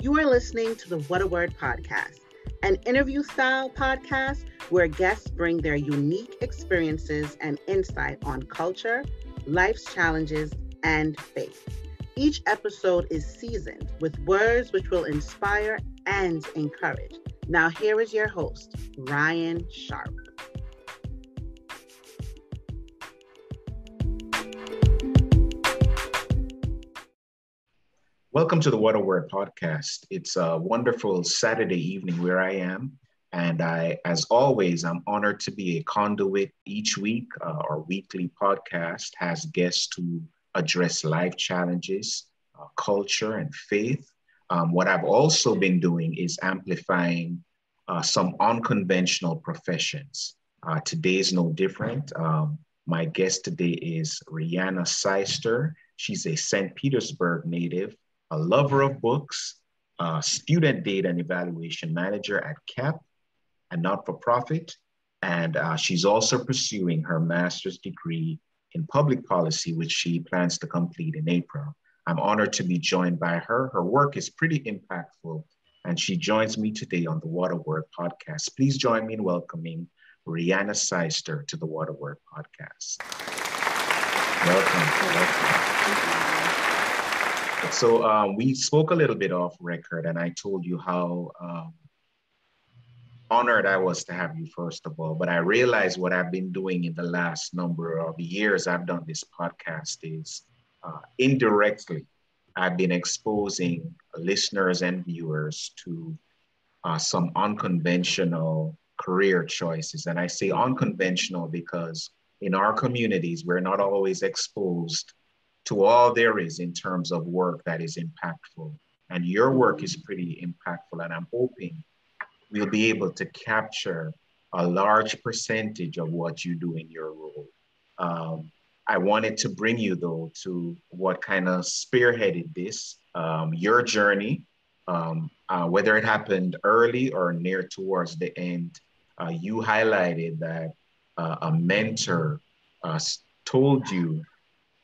You are listening to the What a Word podcast, an interview style podcast where guests bring their unique experiences and insight on culture, life's challenges, and faith. Each episode is seasoned with words which will inspire and encourage. Now, here is your host, Ryan Sharp. Welcome to the What a Word podcast. It's a wonderful Saturday evening where I am. And I, as always, I'm honored to be a conduit each week. Uh, our weekly podcast has guests to address life challenges, uh, culture, and faith. Um, what I've also been doing is amplifying uh, some unconventional professions. Uh, today is no different. Um, my guest today is Rihanna Seister. She's a St. Petersburg native a lover of books, a student data and evaluation manager at CAP, a not for profit. And uh, she's also pursuing her master's degree in public policy, which she plans to complete in April. I'm honored to be joined by her. Her work is pretty impactful, and she joins me today on the What a Word podcast. Please join me in welcoming Rihanna Seister to the What a Word podcast. Welcome. welcome. So um, we spoke a little bit off record, and I told you how um, honored I was to have you, first of all. But I realized what I've been doing in the last number of years I've done this podcast is uh, indirectly, I've been exposing listeners and viewers to uh, some unconventional career choices. And I say unconventional because in our communities, we're not always exposed to all there is in terms of work that is impactful. And your work is pretty impactful. And I'm hoping we'll be able to capture a large percentage of what you do in your role. Um, I wanted to bring you, though, to what kind of spearheaded this, um, your journey, um, uh, whether it happened early or near towards the end. Uh, you highlighted that uh, a mentor uh, told you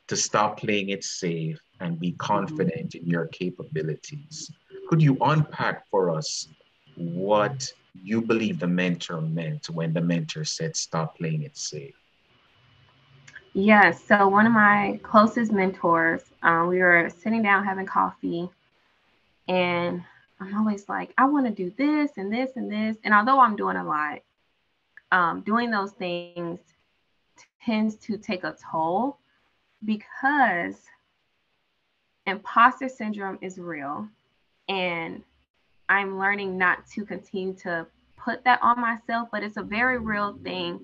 to stop playing it safe and be confident in your capabilities. Could you unpack for us what you believe the mentor meant when the mentor said, stop playing it safe? Yes. So, one of my closest mentors, um, we were sitting down having coffee, and I'm always like, I want to do this and this and this. And although I'm doing a lot, um, doing those things tends to take a toll because imposter syndrome is real and I'm learning not to continue to put that on myself, but it's a very real thing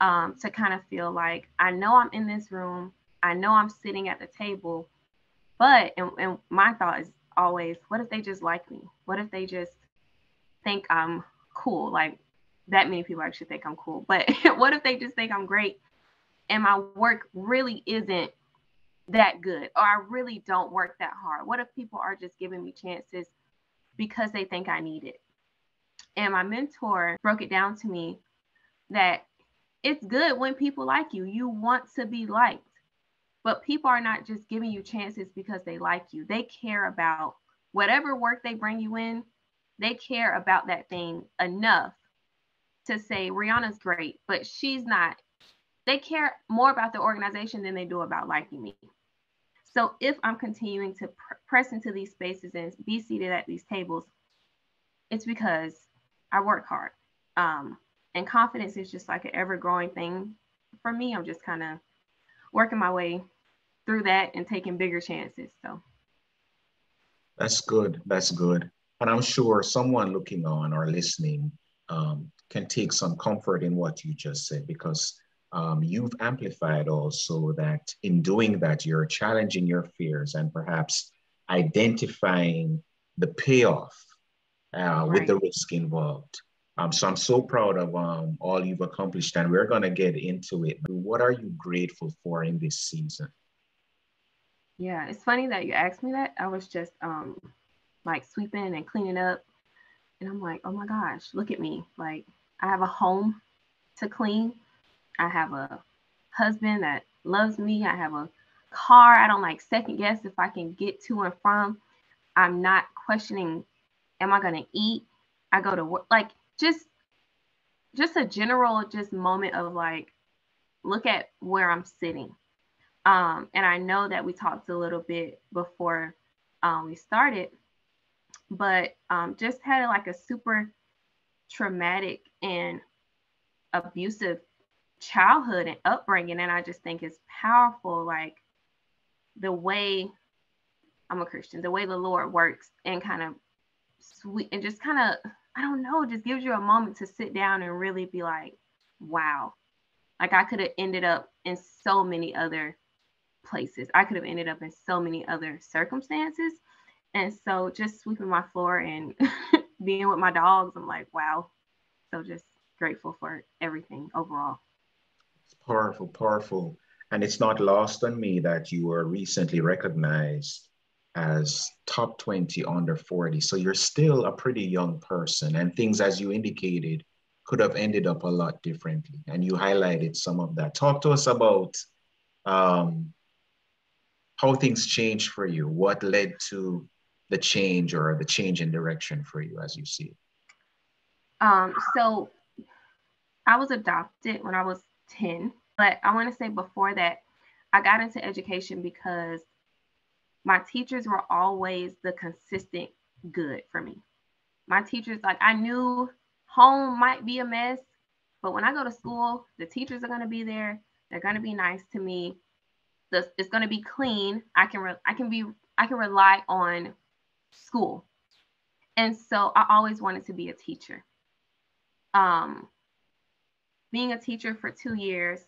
um, to kind of feel like I know I'm in this room, I know I'm sitting at the table, but and, and my thought is always, what if they just like me? What if they just think I'm cool? Like that many people actually think I'm cool, but what if they just think I'm great and my work really isn't that good or I really don't work that hard? What if people are just giving me chances because they think I need it? And my mentor broke it down to me that it's good when people like you. You want to be liked. But people are not just giving you chances because they like you. They care about whatever work they bring you in, they care about that thing enough to say Rihanna's great, but she's not they care more about the organization than they do about liking me. So if I'm continuing to pr- press into these spaces and be seated at these tables, it's because I work hard. Um, and confidence is just like an ever growing thing for me. I'm just kind of working my way through that and taking bigger chances. So that's good. That's good. And I'm sure someone looking on or listening um, can take some comfort in what you just said because um, you've amplified also that in doing that, you're challenging your fears and perhaps identifying the payoff uh, right. with the risk involved. Um, so I'm so proud of um, all you've accomplished, and we're going to get into it. What are you grateful for in this season? Yeah, it's funny that you asked me that. I was just um, like sweeping and cleaning up, and I'm like, oh my gosh, look at me! Like I have a home to clean, I have a husband that loves me. I have a car. I don't like second guess if I can get to and from. I'm not questioning, am I going to eat? I go to work. Like just, just a general just moment of like, look at where I'm sitting. Um, and I know that we talked a little bit before um, we started, but um, just had like a super traumatic and abusive childhood and upbringing. And I just think it's powerful, like the way I'm a Christian, the way the Lord works and kind of sweet and just kind of, I don't know, just gives you a moment to sit down and really be like, wow. Like I could have ended up in so many other places. I could have ended up in so many other circumstances. And so just sweeping my floor and being with my dogs, I'm like, wow. So just grateful for everything overall. It's powerful, powerful. And it's not lost on me that you were recently recognized as top 20 under 40. So you're still a pretty young person, and things, as you indicated, could have ended up a lot differently. And you highlighted some of that. Talk to us about um, how things changed for you. What led to the change or the change in direction for you as you see it? Um, so I was adopted when I was 10, but I want to say before that, I got into education because my teachers were always the consistent good for me. My teachers, like, I knew home might be a mess, but when I go to school, the teachers are going to be there. They're going to be nice to me. It's going to be clean. I can, re- I can be, I can rely on school. And so I always wanted to be a teacher. Um, being a teacher for two years,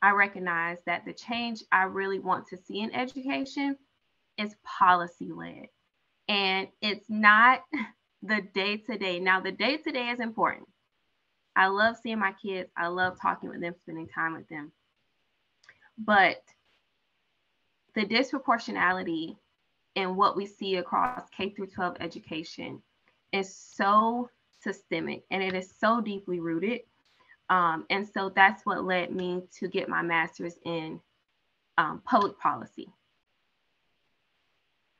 I recognize that the change I really want to see in education is policy led. And it's not the day to day. Now, the day to day is important. I love seeing my kids, I love talking with them, spending time with them. But the disproportionality in what we see across K through 12 education is so systemic and it is so deeply rooted um, and so that's what led me to get my master's in um, public policy.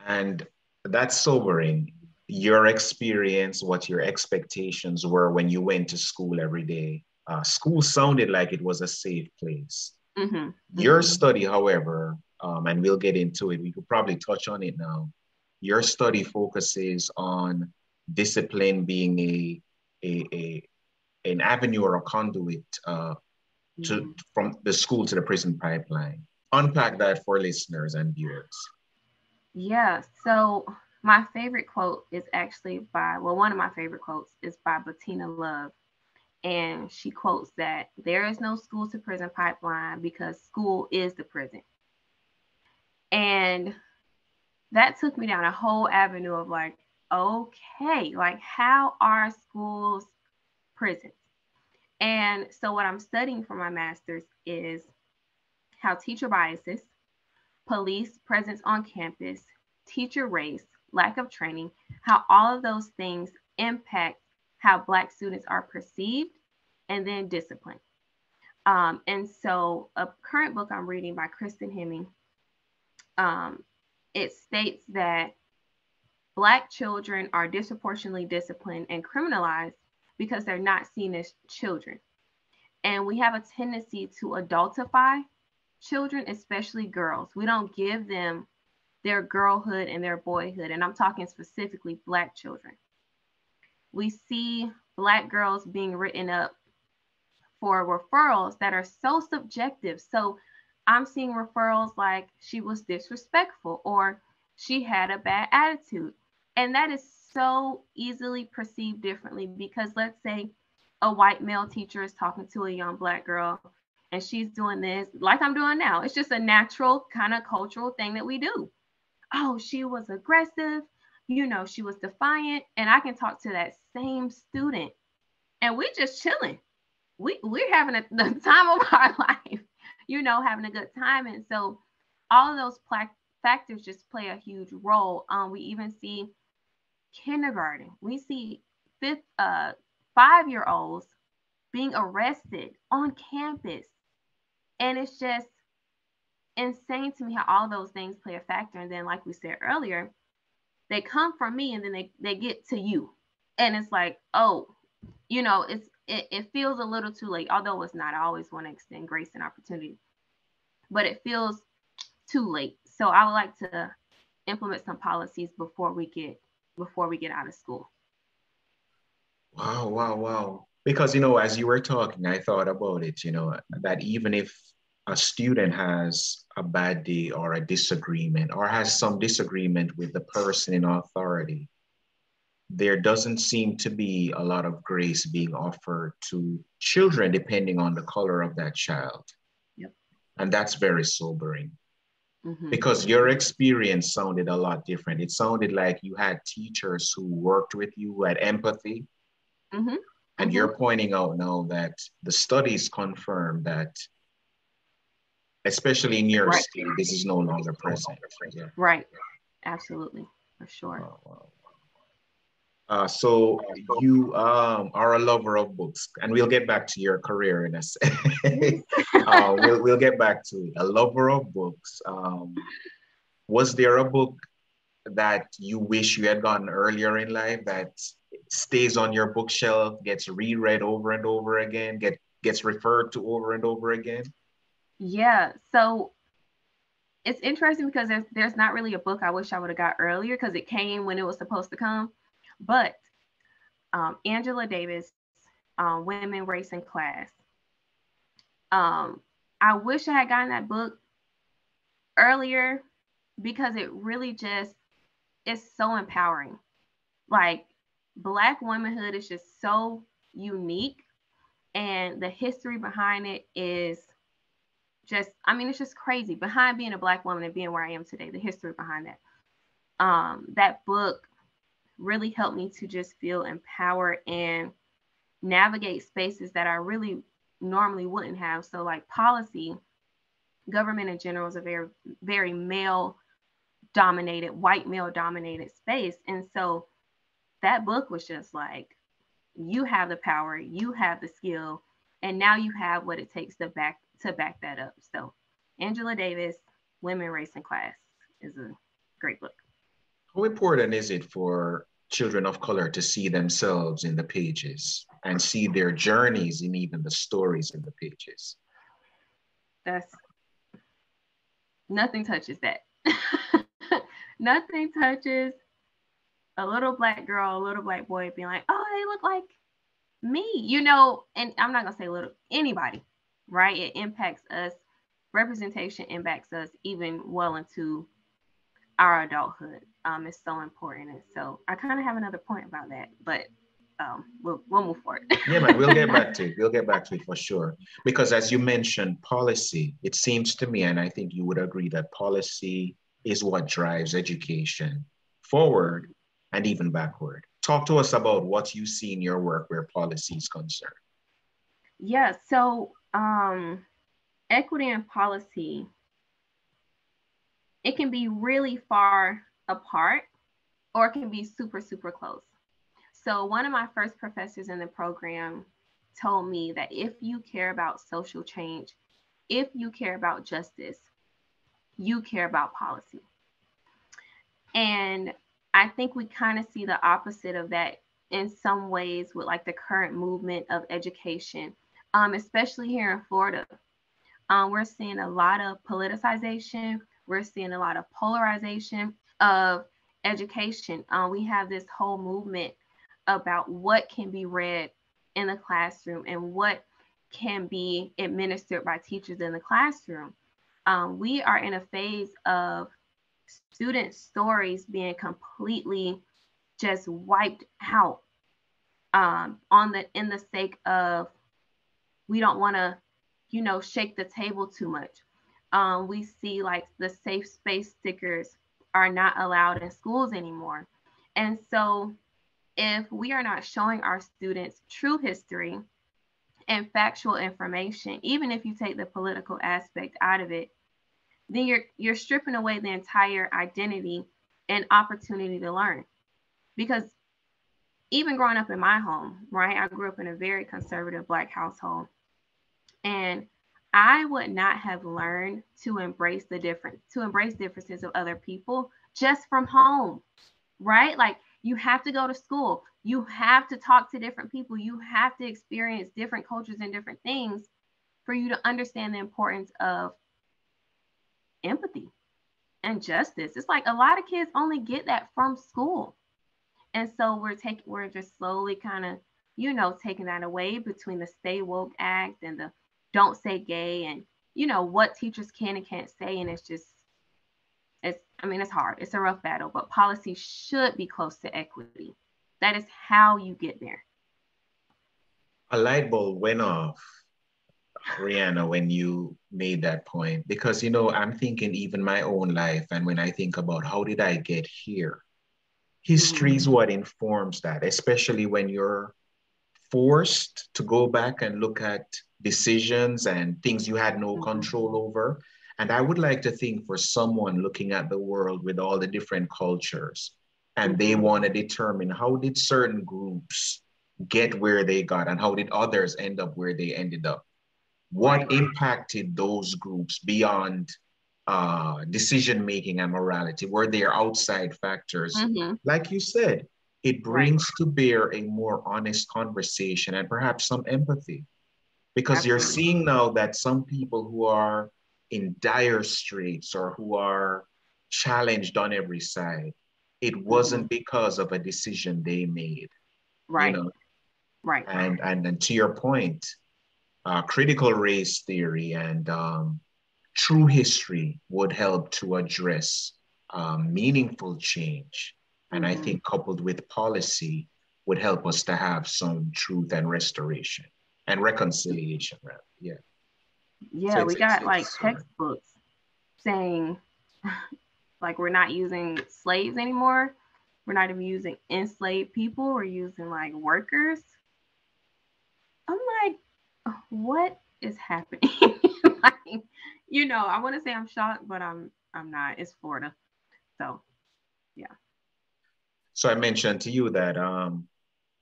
And that's sobering. Your experience, what your expectations were when you went to school every day. Uh, school sounded like it was a safe place. Mm-hmm. Your mm-hmm. study, however, um, and we'll get into it, we could probably touch on it now. Your study focuses on discipline being a, a, a an avenue or a conduit uh, to mm-hmm. from the school to the prison pipeline. Unpack that for listeners and viewers. Yeah. So my favorite quote is actually by well, one of my favorite quotes is by Bettina Love. And she quotes that there is no school to prison pipeline because school is the prison. And that took me down a whole avenue of like, okay, like how are schools prisons. And so, what I'm studying for my master's is how teacher biases, police presence on campus, teacher race, lack of training, how all of those things impact how Black students are perceived and then disciplined. Um, and so, a current book I'm reading by Kristin Henning, um, it states that Black children are disproportionately disciplined and criminalized because they're not seen as children. And we have a tendency to adultify children, especially girls. We don't give them their girlhood and their boyhood. And I'm talking specifically Black children. We see Black girls being written up for referrals that are so subjective. So I'm seeing referrals like she was disrespectful or she had a bad attitude. And that is so easily perceived differently because let's say a white male teacher is talking to a young black girl and she's doing this like I'm doing now. It's just a natural kind of cultural thing that we do. Oh, she was aggressive, you know, she was defiant, and I can talk to that same student and we're just chilling. We we're having a, the time of our life, you know, having a good time. And so all of those pla- factors just play a huge role. Um, we even see kindergarten. We see fifth, uh, five year olds being arrested on campus. And it's just insane to me how all those things play a factor. And then, like we said earlier, they come from me and then they, they get to you. And it's like, oh, you know, it's it, it feels a little too late, although it's not. I always want to extend grace and opportunity, but it feels too late. So I would like to implement some policies before we get before we get out of school. Wow, wow, wow. Because you know, as you were talking, I thought about it, you know, that even if a student has a bad day or a disagreement or has some disagreement with the person in authority, there doesn't seem to be a lot of grace being offered to children depending on the color of that child. Yep. And that's very sobering. Mm-hmm. Because your experience sounded a lot different. It sounded like you had teachers who worked with you, who had empathy. Mm-hmm. And mm-hmm. you're pointing out now that the studies confirm that, especially in your right. state, this is no longer present. Yeah. Right. Absolutely. For sure. Oh, wow. Uh, so you um, are a lover of books, and we'll get back to your career in a second. uh, we'll, we'll get back to it. A lover of books. Um, was there a book that you wish you had gotten earlier in life that stays on your bookshelf, gets reread over and over again, get gets referred to over and over again? Yeah. So it's interesting because there's there's not really a book I wish I would have got earlier because it came when it was supposed to come. But um, Angela Davis, um, Women, Race, and Class. Um, I wish I had gotten that book earlier because it really just is so empowering. Like Black womanhood is just so unique, and the history behind it is just, I mean, it's just crazy. Behind being a Black woman and being where I am today, the history behind that. Um, that book really helped me to just feel empowered and navigate spaces that I really normally wouldn't have. So, like policy, government in general is a very, very male dominated, white male dominated space. And so that book was just like, you have the power, you have the skill, and now you have what it takes to back to back that up. So Angela Davis, Women, Race, and Class is a great book. How important is it for children of color to see themselves in the pages and see their journeys in even the stories in the pages? That's nothing touches that. nothing touches a little black girl, a little black boy being like, oh, they look like me, you know, and I'm not gonna say little anybody, right? It impacts us. Representation impacts us even well into our adulthood um, is so important. And so I kind of have another point about that, but um, we'll, we'll move forward. yeah, man, we'll get back to it. We'll get back to it for sure. Because as you mentioned, policy, it seems to me, and I think you would agree that policy is what drives education forward and even backward. Talk to us about what you see in your work where policy is concerned. Yeah, so um, equity and policy it can be really far apart or can be super, super close. So, one of my first professors in the program told me that if you care about social change, if you care about justice, you care about policy. And I think we kind of see the opposite of that in some ways with like the current movement of education, um, especially here in Florida. Um, we're seeing a lot of politicization, we're seeing a lot of polarization of education. Uh, we have this whole movement about what can be read in the classroom and what can be administered by teachers in the classroom. Um, we are in a phase of student stories being completely just wiped out um, on the in the sake of we don't want to you know shake the table too much um, we see like the safe space stickers are not allowed in schools anymore. And so, if we are not showing our students true history and factual information, even if you take the political aspect out of it, then you're you're stripping away the entire identity and opportunity to learn. Because even growing up in my home, right? I grew up in a very conservative black household. And I would not have learned to embrace the different to embrace differences of other people just from home. right? Like you have to go to school. You have to talk to different people. You have to experience different cultures and different things for you to understand the importance of empathy and justice. It's like a lot of kids only get that from school. And so we're taking we're just slowly kind of, you know, taking that away between the Stay Woke Act and the Don't Say Gay and you know what teachers can and can't say. And it's just it's I mean it's hard. It's a rough battle, but policy should be close to equity. That is how you get there. A light bulb went off Rihanna, when you made that point, because you know, I'm thinking even my own life, and when I think about how did I get here, history is mm-hmm. what informs that, especially when you're forced to go back and look at decisions and things you had no mm-hmm. control over. And I would like to think for someone looking at the world with all the different cultures, and they mm-hmm. want to determine how did certain groups get where they got and how did others end up where they ended up what impacted those groups beyond uh, decision making and morality? Were there outside factors? Mm-hmm. Like you said, it brings right. to bear a more honest conversation and perhaps some empathy. Because Absolutely. you're seeing now that some people who are in dire straits or who are challenged on every side, it wasn't mm-hmm. because of a decision they made. Right. You know? Right. And, and and to your point, uh, critical race theory and um, true history would help to address um, meaningful change. And mm-hmm. I think coupled with policy would help us to have some truth and restoration and reconciliation. Rather. Yeah. Yeah, so we got like textbooks saying like we're not using slaves anymore. We're not even using enslaved people. We're using like workers. I'm like, what is happening? like, you know, I want to say I'm shocked, but I'm I'm not. It's Florida. So yeah. So I mentioned to you that um,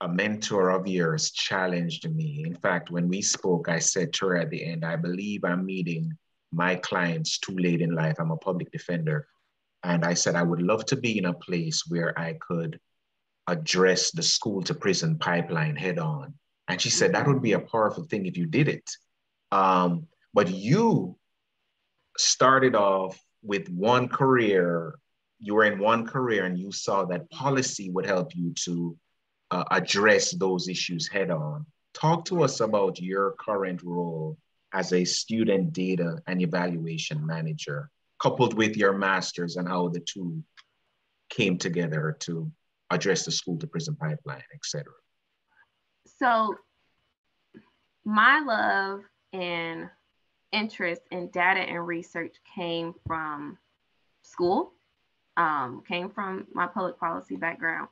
a mentor of yours challenged me. In fact, when we spoke, I said to her at the end, I believe I'm meeting my clients too late in life. I'm a public defender. And I said, I would love to be in a place where I could address the school to prison pipeline head on and she said, that would be a powerful thing if you did it. Um, but you started off with one career, you were in one career and you saw that policy would help you to uh, address those issues head on. Talk to us about your current role as a student data and evaluation manager, coupled with your master's and how the two came together to address the school to prison pipeline, et cetera. So my love and interest in data and research came from school, um, came from my public policy background.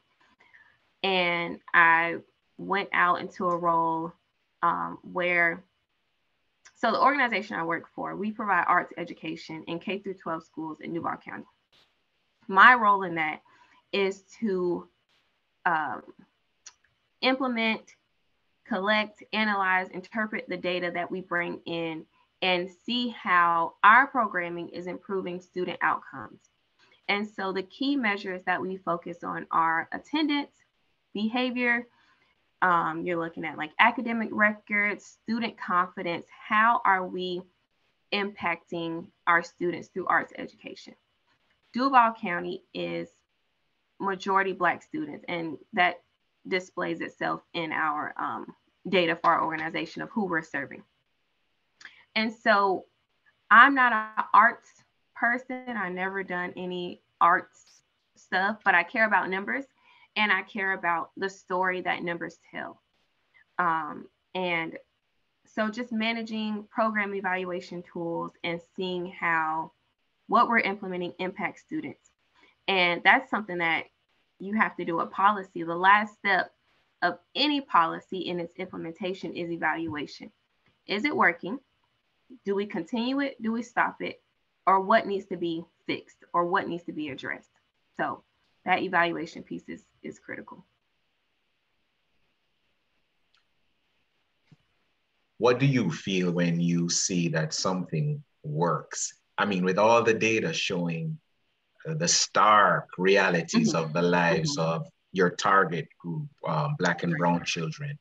And I went out into a role um, where, so the organization I work for, we provide arts education in K through 12 schools in Duval County. My role in that is to um, implement collect, analyze, interpret the data that we bring in, and see how our programming is improving student outcomes. And so the key measures that we focus on are attendance, behavior. Um, you're looking at like academic records, student confidence. How are we impacting our students through arts education? Duval County is majority Black students, and that displays itself in our um, data for our organization of who we're serving. And so I'm not an arts person. I never done any arts stuff, but I care about numbers and I care about the story that numbers tell. Um, and so just managing program evaluation tools and seeing how what we're implementing impacts students. And that's something that you have to do a policy. The last step of any policy in its implementation is evaluation. Is it working? Do we continue it? Do we stop it? Or what needs to be fixed or what needs to be addressed? So that evaluation piece is, is critical. What do you feel when you see that something works? I mean, with all the data showing the stark realities Mhm. of the lives Mhm. of your target group, um, Black and Brown children.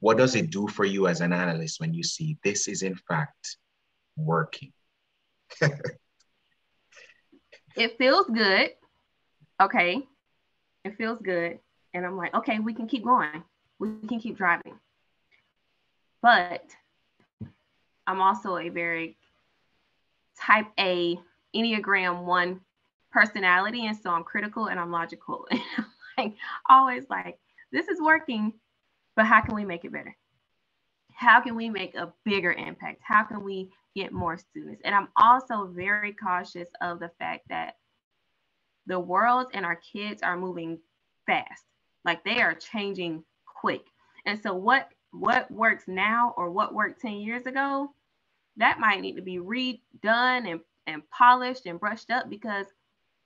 What does it do for you as an analyst when you see this is in fact working? it feels good. Okay. It feels good. And I'm like, okay, we can keep going. We can keep driving. But I'm also a very type A Enneagram one personality. And so I'm critical and I'm logical. And I'm like always like, this is working, but how can we make it better? How can we make a bigger impact? How can we get more students? And I'm also very cautious of the fact that the world and our kids are moving fast. Like they are changing quick. And so what what works now or what worked 10 years ago, that might need to be redone and, and polished and brushed up because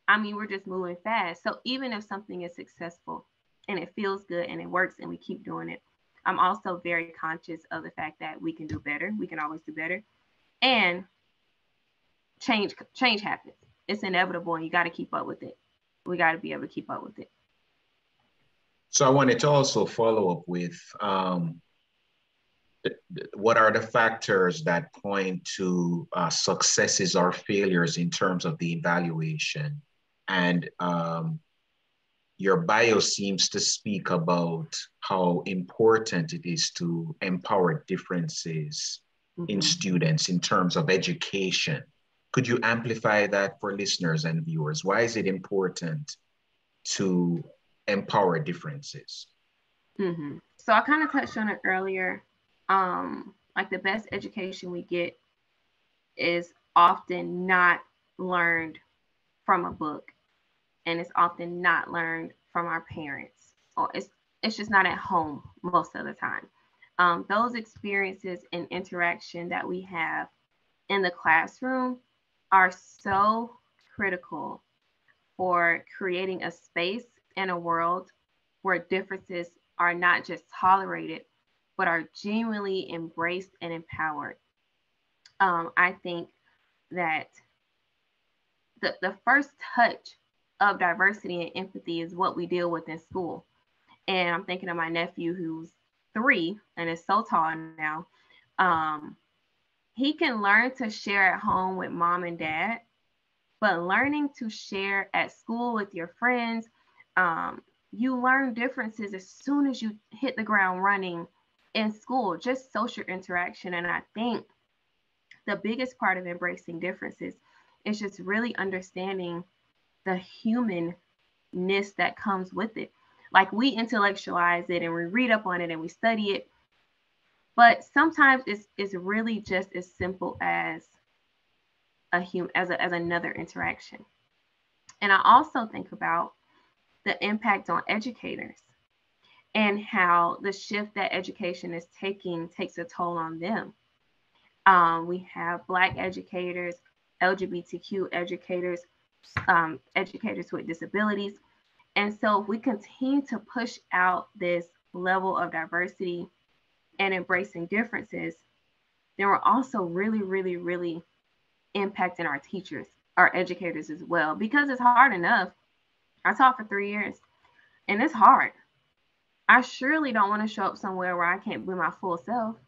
I mean we're just moving fast. So even if something is successful and it feels good and it works and we keep doing it, I'm also very conscious of the fact that we can do better. We can always do better. And change change happens. It's inevitable and you got to keep up with it. We got to be able to keep up with it. So I wanted to also follow up with um, what are the factors that point to uh, successes or failures in terms of the evaluation? And um, your bio seems to speak about how important it is to empower differences in Mhm. students in terms of education. Could you amplify that for listeners and viewers? Why is it important to empower differences? hmm So I kind of touched on it earlier. Um, like the best education we get is often not learned from a book, and it's often not learned from our parents, or it's it's just not at home most of the time. Um, those experiences and interaction that we have in the classroom are so critical for creating a space and a world where differences are not just tolerated, but are genuinely embraced and empowered. Um, I think that the, the first touch of diversity and empathy is what we deal with in school. And I'm thinking of my nephew who's three and is so tall now. Um, he can learn to share at home with mom and dad, but learning to share at school with your friends, um, you learn differences as soon as you hit the ground running in school, just social interaction. And I think the biggest part of embracing differences is just really understanding the humanness that comes with it. Like we intellectualize it and we read up on it and we study it. But sometimes it's, it's really just as simple as a human as, a, as another interaction. And I also think about the impact on educators and how the shift that education is taking takes a toll on them. Um, we have Black educators, LGBTQ educators, um, educators with disabilities. And so, if we continue to push out this level of diversity and embracing differences, then we're also really, really, really impacting our teachers, our educators as well, because it's hard enough. I taught for three years and it's hard. I surely don't want to show up somewhere where I can't be my full self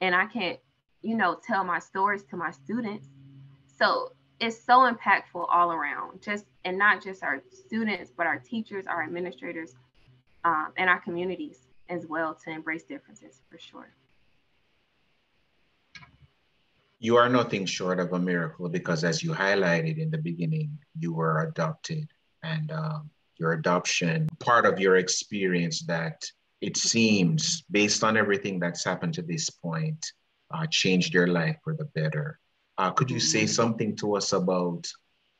and I can't, you know, tell my stories to my students. So it's so impactful all around, just and not just our students, but our teachers, our administrators, um, and our communities as well to embrace differences for sure. You are nothing short of a miracle because, as you highlighted in the beginning, you were adopted, and um, your adoption, part of your experience that it seems, based on everything that's happened to this point, uh, changed your life for the better. Uh, could you say something to us about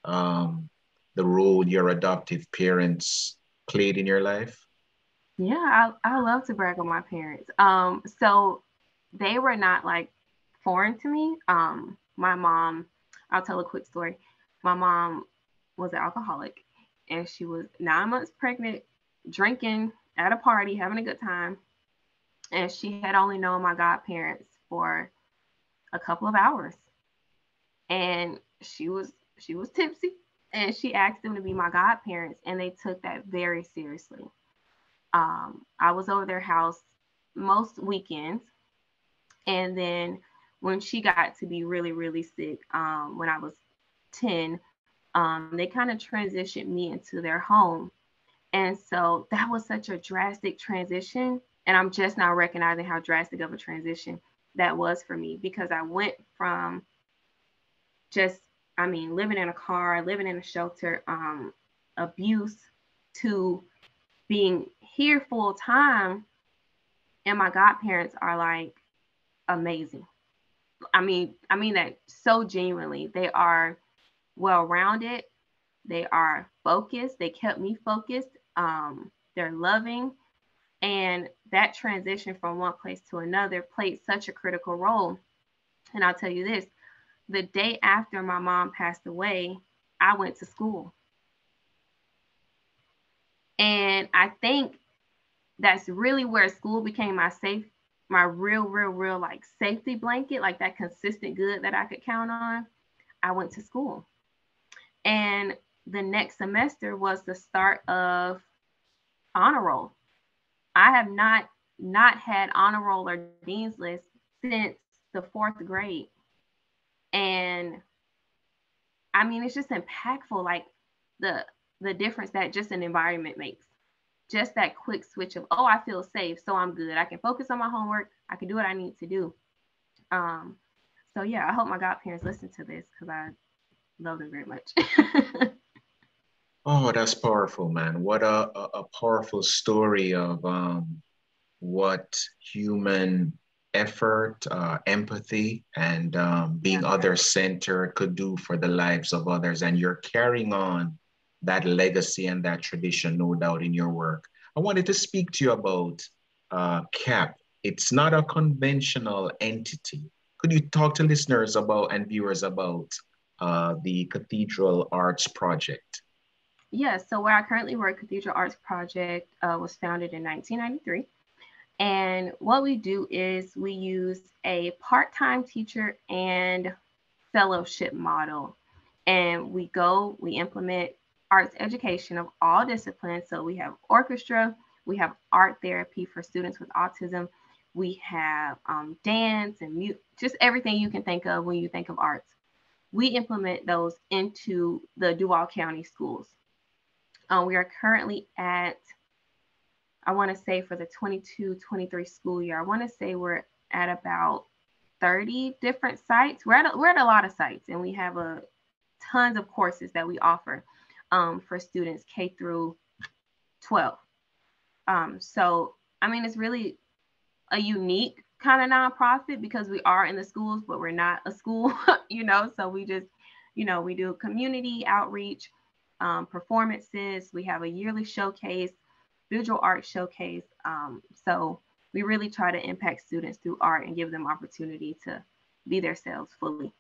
um, the role your adoptive parents played in your life? Yeah, I, I love to brag on my parents. Um, so they were not like foreign to me. Um, my mom, I'll tell a quick story. My mom was an alcoholic and she was nine months pregnant, drinking at a party, having a good time. And she had only known my godparents for a couple of hours. And she was she was tipsy and she asked them to be my godparents, and they took that very seriously. Um, I was over their house most weekends, and then when she got to be really, really sick, um, when I was 10, um, they kind of transitioned me into their home. And so that was such a drastic transition. And I'm just now recognizing how drastic of a transition that was for me because I went from just, I mean, living in a car, living in a shelter, um, abuse to being here full time. And my godparents are like amazing. I mean, I mean that so genuinely. They are well rounded. They are focused. They kept me focused. Um, they're loving. And that transition from one place to another played such a critical role. And I'll tell you this the day after my mom passed away, I went to school. And I think that's really where school became my safe, my real, real, real like safety blanket, like that consistent good that I could count on. I went to school. And the next semester was the start of honor roll. I have not not had honor roll or dean's list since the fourth grade. And I mean, it's just impactful, like the the difference that just an environment makes. Just that quick switch of, oh, I feel safe, so I'm good. I can focus on my homework. I can do what I need to do. Um, so yeah, I hope my godparents listen to this because I love them very much. oh, that's powerful, man. What a, a, powerful story of um, what human effort, uh, empathy, and um, being yeah. other centered could do for the lives of others. And you're carrying on that legacy and that tradition, no doubt, in your work. I wanted to speak to you about uh, CAP. It's not a conventional entity. Could you talk to listeners about and viewers about uh, the Cathedral Arts Project? Yes, so where I currently work, Cathedral Arts Project uh, was founded in 1993. And what we do is we use a part time teacher and fellowship model. And we go, we implement arts education of all disciplines. So we have orchestra, we have art therapy for students with autism, we have um, dance and mute, just everything you can think of when you think of arts. We implement those into the Duval County schools. Um, we are currently at I want to say for the 22 23 school year, I want to say we're at about 30 different sites. We're at a, we're at a lot of sites and we have a tons of courses that we offer um, for students K through 12. Um, so, I mean, it's really a unique kind of nonprofit because we are in the schools, but we're not a school, you know. So we just, you know, we do community outreach, um, performances. We have a yearly showcase visual art showcase. Um, so we really try to impact students through art and give them opportunity to be themselves fully.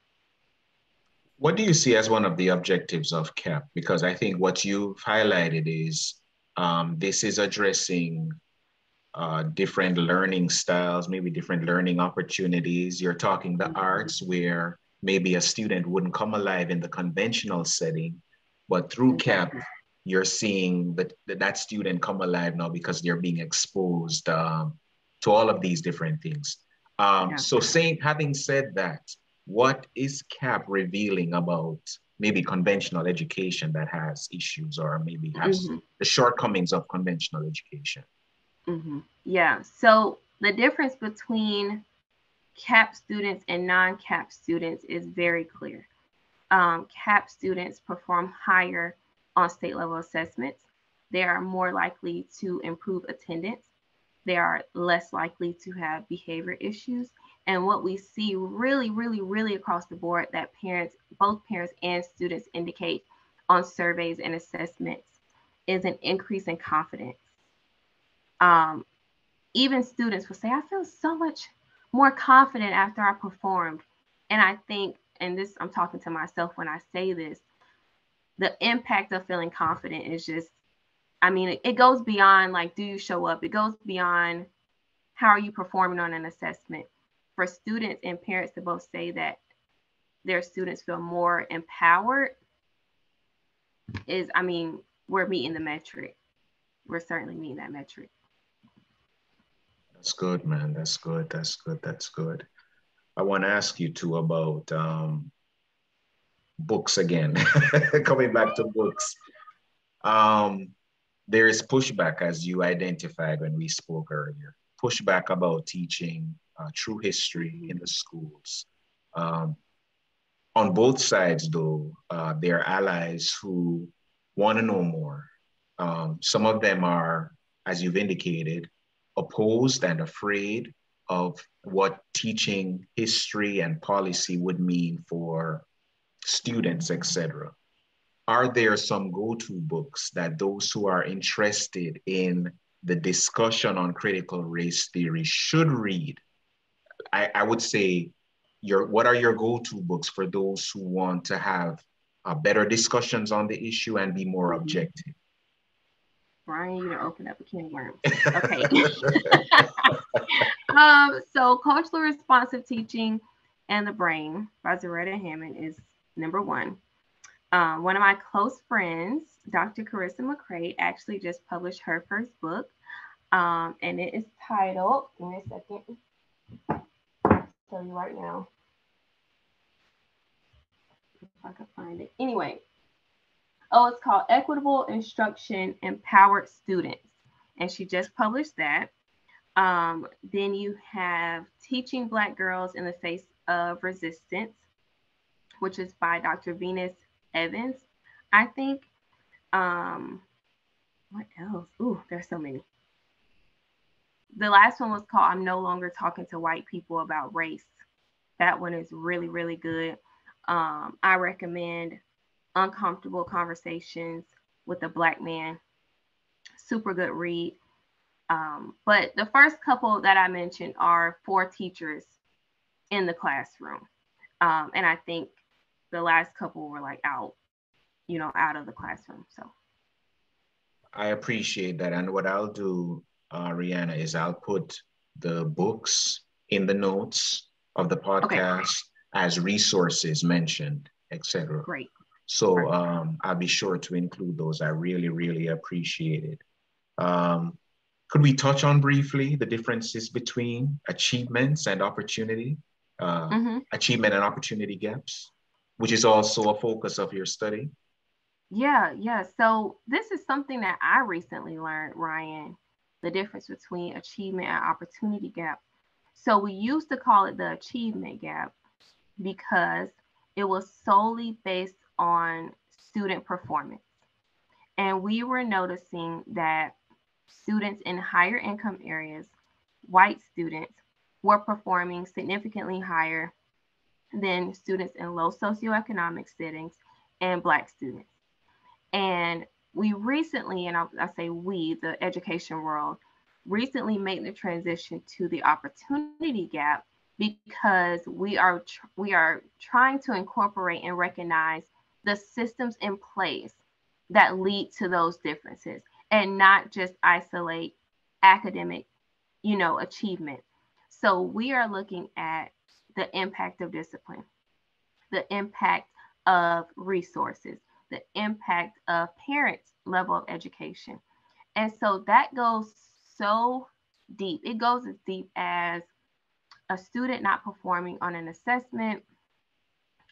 What do you see as one of the objectives of CAP? Because I think what you've highlighted is um, this is addressing uh, different learning styles, maybe different learning opportunities. You're talking the mm-hmm. arts where maybe a student wouldn't come alive in the conventional setting, but through CAP, you're seeing that that student come alive now because they're being exposed um, to all of these different things. Um, yeah. So, saying having said that, what is CAP revealing about maybe conventional education that has issues or maybe has mm-hmm. the shortcomings of conventional education? Mm-hmm. Yeah. So the difference between CAP students and non-CAP students is very clear. Um, CAP students perform higher on state level assessments. They are more likely to improve attendance. They are less likely to have behavior issues. And what we see really, really, really across the board that parents, both parents and students indicate on surveys and assessments is an increase in confidence. Um, even students will say, I feel so much more confident after I performed. And I think, and this, I'm talking to myself when I say this, the impact of feeling confident is just i mean it, it goes beyond like do you show up it goes beyond how are you performing on an assessment for students and parents to both say that their students feel more empowered is, I mean, we're meeting the metric. We're certainly meeting that metric. That's good, man. That's good. That's good. That's good. I want to ask you too about um, books again. Coming back to books. Um, there is pushback, as you identified when we spoke earlier. Pushback about teaching uh, true history in the schools. Um, on both sides, though, uh, there are allies who want to know more. Um, some of them are, as you've indicated, opposed and afraid of what teaching history and policy would mean for students, etc. Are there some go-to books that those who are interested in the discussion on critical race theory should read? I, I would say your what are your go-to books for those who want to have uh, better discussions on the issue and be more objective? Brian, you to open up a can of worms. Okay. um, so culturally responsive teaching and the brain by Zaretta Hammond is number one. Um, one of my close friends, Dr. Carissa McCray, actually just published her first book, um, and it is titled, give me a second, tell you right now. If I can find it. Anyway, Oh, it's called Equitable Instruction Empowered Students. And she just published that. Um, then you have Teaching Black Girls in the Face of Resistance, which is by Dr. Venus Evans, I think. Um, what else? Ooh, there's so many. The last one was called I'm No Longer Talking to White People About Race. That one is really, really good. Um, I recommend uncomfortable conversations with a black man. Super good read. Um, but the first couple that I mentioned are for teachers in the classroom. Um, and I think the last couple were like out, you know, out of the classroom. So I appreciate that. And what I'll do, uh, Rihanna, is I'll put the books in the notes of the podcast okay. as resources mentioned, etc. Great. So um, I'll be sure to include those. I really, really appreciate it. Um, could we touch on briefly the differences between achievements and opportunity, uh, mm-hmm. achievement and opportunity gaps, which is also a focus of your study? Yeah, yeah. So this is something that I recently learned, Ryan, the difference between achievement and opportunity gap. So we used to call it the achievement gap because it was solely based on student performance. And we were noticing that students in higher income areas, white students, were performing significantly higher than students in low socioeconomic settings and Black students. And we recently, and I, I say we, the education world, recently made the transition to the opportunity gap because we are we are trying to incorporate and recognize the systems in place that lead to those differences and not just isolate academic, you know, achievement. So we are looking at the impact of discipline, the impact of resources, the impact of parents' level of education. And so that goes so deep. It goes as deep as a student not performing on an assessment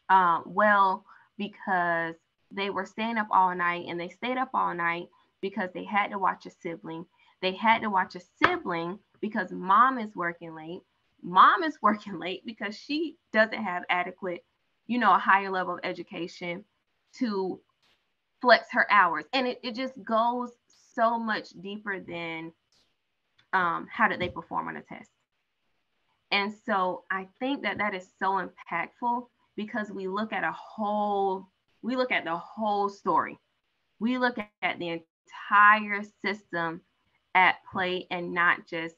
uh, well because they were staying up all night and they stayed up all night because they had to watch a sibling. They had to watch a sibling because mom is working late. Mom is working late because she doesn't have adequate, you know, a higher level of education to flex her hours. And it, it just goes so much deeper than um, how did they perform on a test. And so I think that that is so impactful because we look at a whole we look at the whole story we look at the entire system at play and not just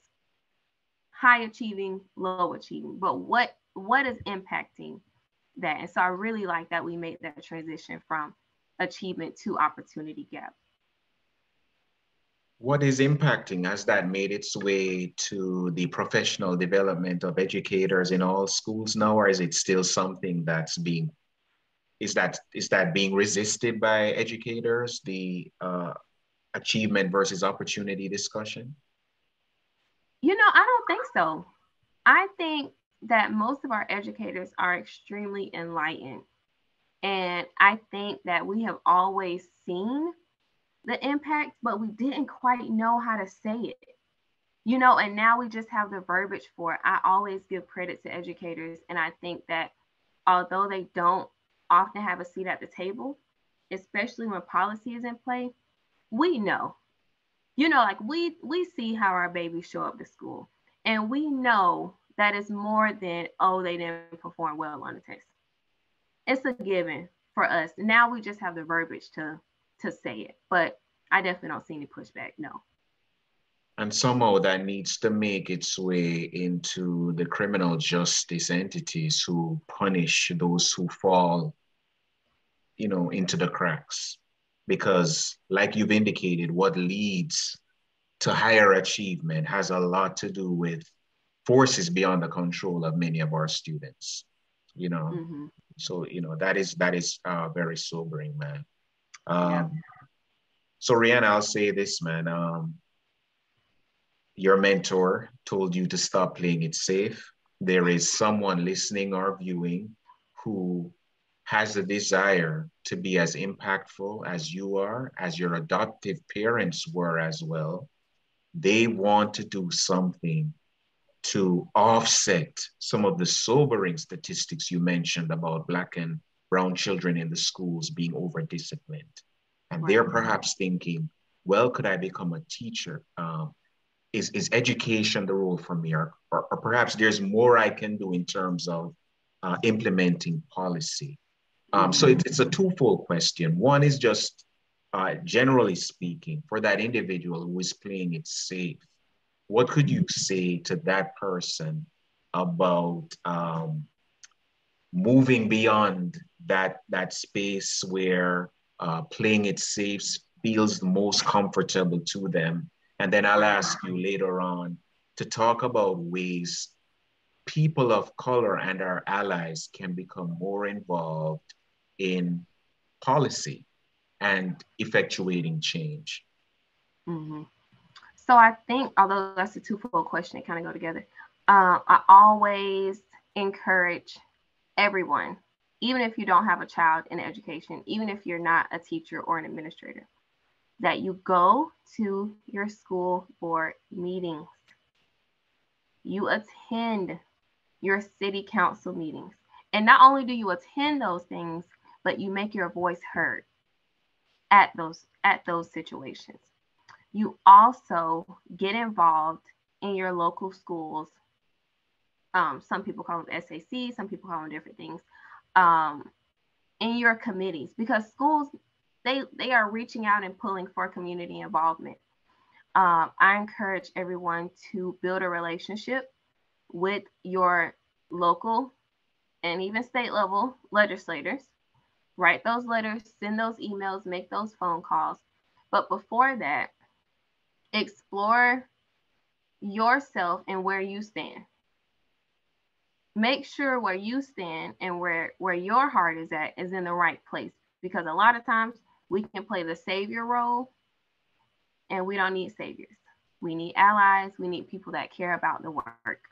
high achieving low achieving. But what what is impacting that? And so i really like that we made that transition from achievement to opportunity gap. What is impacting? Has that made its way to the professional development of educators in all schools now, or is it still something that's being is that is that being resisted by educators the uh, achievement versus opportunity discussion you know i don't think so. I think that most of our educators are extremely enlightened. And i think that we have always seen the impact but we didn't quite know how to say it. You know and now we just have the verbiage for it. I always give credit to educators and i think that although they don't often have a seat at the table, especially when policy is in play, we know. You know, like we we see how our babies show up to school. And we know that is more than, oh, they didn't perform well on the test. It's a given for us. Now we just have the verbiage to to say it. But I definitely don't see any pushback. No. And somehow that needs to make its way into the criminal justice entities who punish those who fall you know, into the cracks. Because, like you've indicated, what leads to higher achievement has a lot to do with forces beyond the control of many of our students. You know, mm-hmm. so you know that is that is uh, very sobering, man. Um, yeah. So, Rihanna, I'll say this, man. Um, your mentor told you to stop playing it safe. There is someone listening or viewing who has a desire to be as impactful as you are, as your adoptive parents were as well, they want to do something to offset some of the sobering statistics you mentioned about Black and Brown children in the schools being over disciplined. And right. they're perhaps thinking, well, could I become a teacher? Um, is, is education the role for me? Or, or, or, perhaps there's more I can do in terms of uh, implementing policy. Um, so it, it's a twofold question. One is just uh, generally speaking, for that individual who is playing it safe, what could you say to that person about um, moving beyond that that space where uh, playing it safe feels the most comfortable to them? And then I'll ask you later on to talk about ways people of color and our allies can become more involved in policy and effectuating change? Mm-hmm. So I think, although that's a twofold question, it kind of go together. Uh, I always encourage everyone, even if you don't have a child in education, even if you're not a teacher or an administrator, that you go to your school board meetings. You attend your city council meetings. And not only do you attend those things, but you make your voice heard at those at those situations. You also get involved in your local schools. Um, some people call them SAC, some people call them different things. Um, in your committees, because schools they they are reaching out and pulling for community involvement. Um, I encourage everyone to build a relationship with your local and even state level legislators write those letters, send those emails, make those phone calls. But before that, explore yourself and where you stand. Make sure where you stand and where, where your heart is at is in the right place. Because a lot of times we can play the savior role and we don't need saviors. We need allies. We need people that care about the work.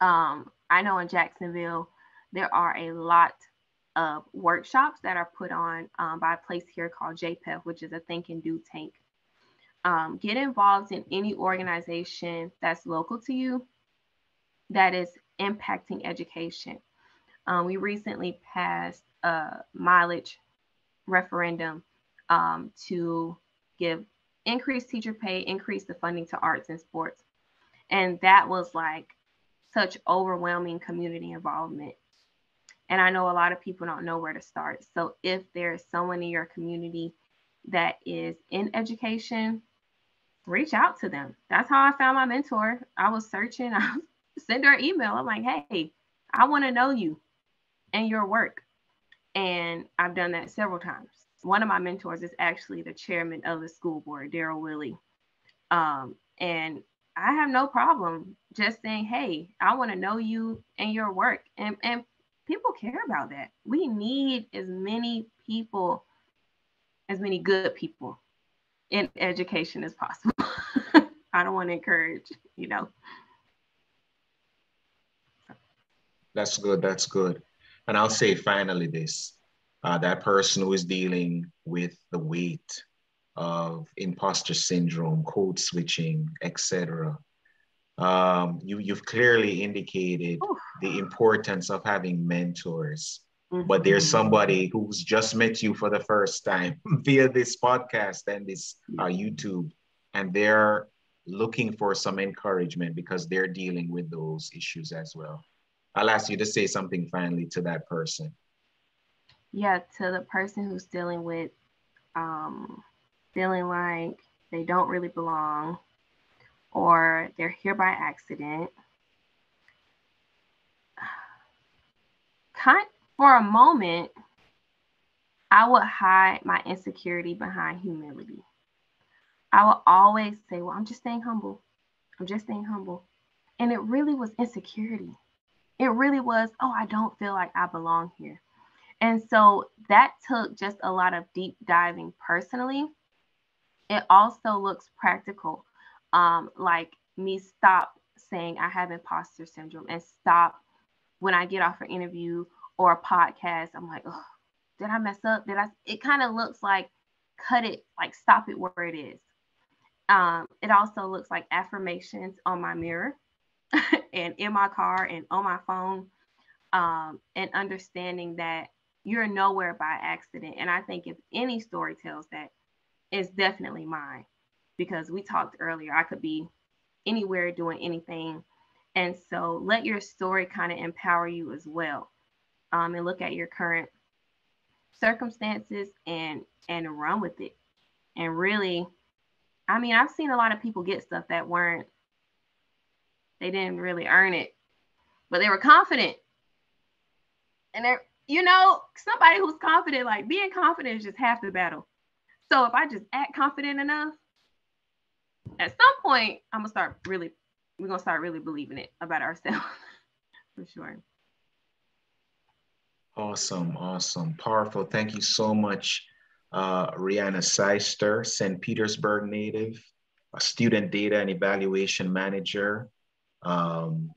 Um, I know in Jacksonville, there are a lot of workshops that are put on um, by a place here called JPEF, which is a think and do tank. Um, get involved in any organization that's local to you that is impacting education. Um, we recently passed a millage referendum um, to give increased teacher pay, increase the funding to arts and sports. And that was like such overwhelming community involvement and I know a lot of people don't know where to start. So if there's someone in your community that is in education, reach out to them. That's how I found my mentor. I was searching, I sent her an email. I'm like, hey, I want to know you and your work. And I've done that several times. One of my mentors is actually the chairman of the school board, Darryl Willie. Um, and I have no problem just saying, hey, I want to know you and your work. And, and people care about that. We need as many people, as many good people in education as possible. I don't want to encourage, you know. That's good. That's good. And I'll say finally this uh, that person who is dealing with the weight of imposter syndrome, code switching, etc. Um, you, you've clearly indicated Ooh. the importance of having mentors. Mm-hmm. But there's mm-hmm. somebody who's just met you for the first time via this podcast and this uh, YouTube, and they're looking for some encouragement because they're dealing with those issues as well. I'll ask you to say something finally to that person. Yeah, to the person who's dealing with um, feeling like they don't really belong or they're here by accident. Kind for a moment, I would hide my insecurity behind humility. I would always say, Well, I'm just staying humble. I'm just staying humble. And it really was insecurity. It really was, Oh, I don't feel like I belong here. And so that took just a lot of deep diving personally. It also looks practical, um, like me stop saying I have imposter syndrome and stop when I get off an interview or a podcast. I'm like, oh, did I mess up? Did I? It kind of looks like cut it, like stop it where it is. Um, it also looks like affirmations on my mirror and in my car and on my phone, um, and understanding that you're nowhere by accident. And I think if any story tells that, it's definitely mine because we talked earlier, I could be anywhere doing anything. And so let your story kind of empower you as well. Um, and look at your current circumstances and and run with it. And really I mean, I've seen a lot of people get stuff that weren't, they didn't really earn it, but they were confident. And they're, you know, somebody who's confident, like being confident is just half the battle. So if I just act confident enough, at some point, I'm gonna start really, we're gonna start really believing it about ourselves for sure. Awesome, awesome, powerful. Thank you so much uh, Rihanna Seister, St. Petersburg native, a student data and evaluation manager, um,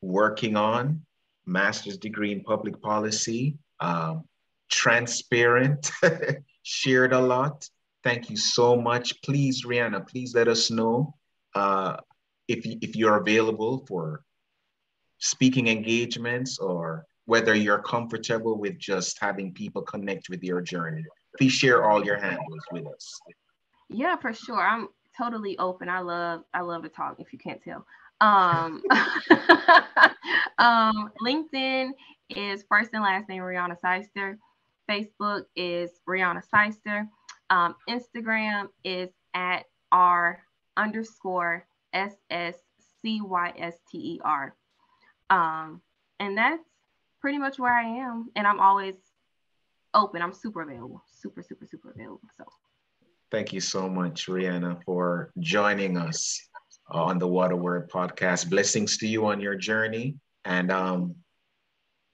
working on master's degree in public policy, um, transparent, shared a lot. Thank you so much. Please, Rihanna, please let us know uh, if, if you're available for speaking engagements or whether you're comfortable with just having people connect with your journey. Please share all your handles with us. Yeah, for sure. I'm totally open. I love I love to talk if you can't tell. Um, um, LinkedIn is first and last name Rihanna Seister. Facebook is Rihanna Seister. Um, Instagram is at R underscore S S C Y S T E R. Um, and that's pretty much where I am. And I'm always open. I'm super available, super, super, super available. So thank you so much, Rihanna, for joining us on the Water Word podcast. Blessings to you on your journey and um,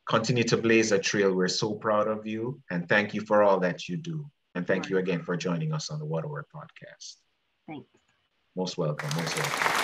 continue to blaze a trail. We're so proud of you and thank you for all that you do. And thank you again for joining us on the a podcast. Thanks. Most welcome. Most welcome.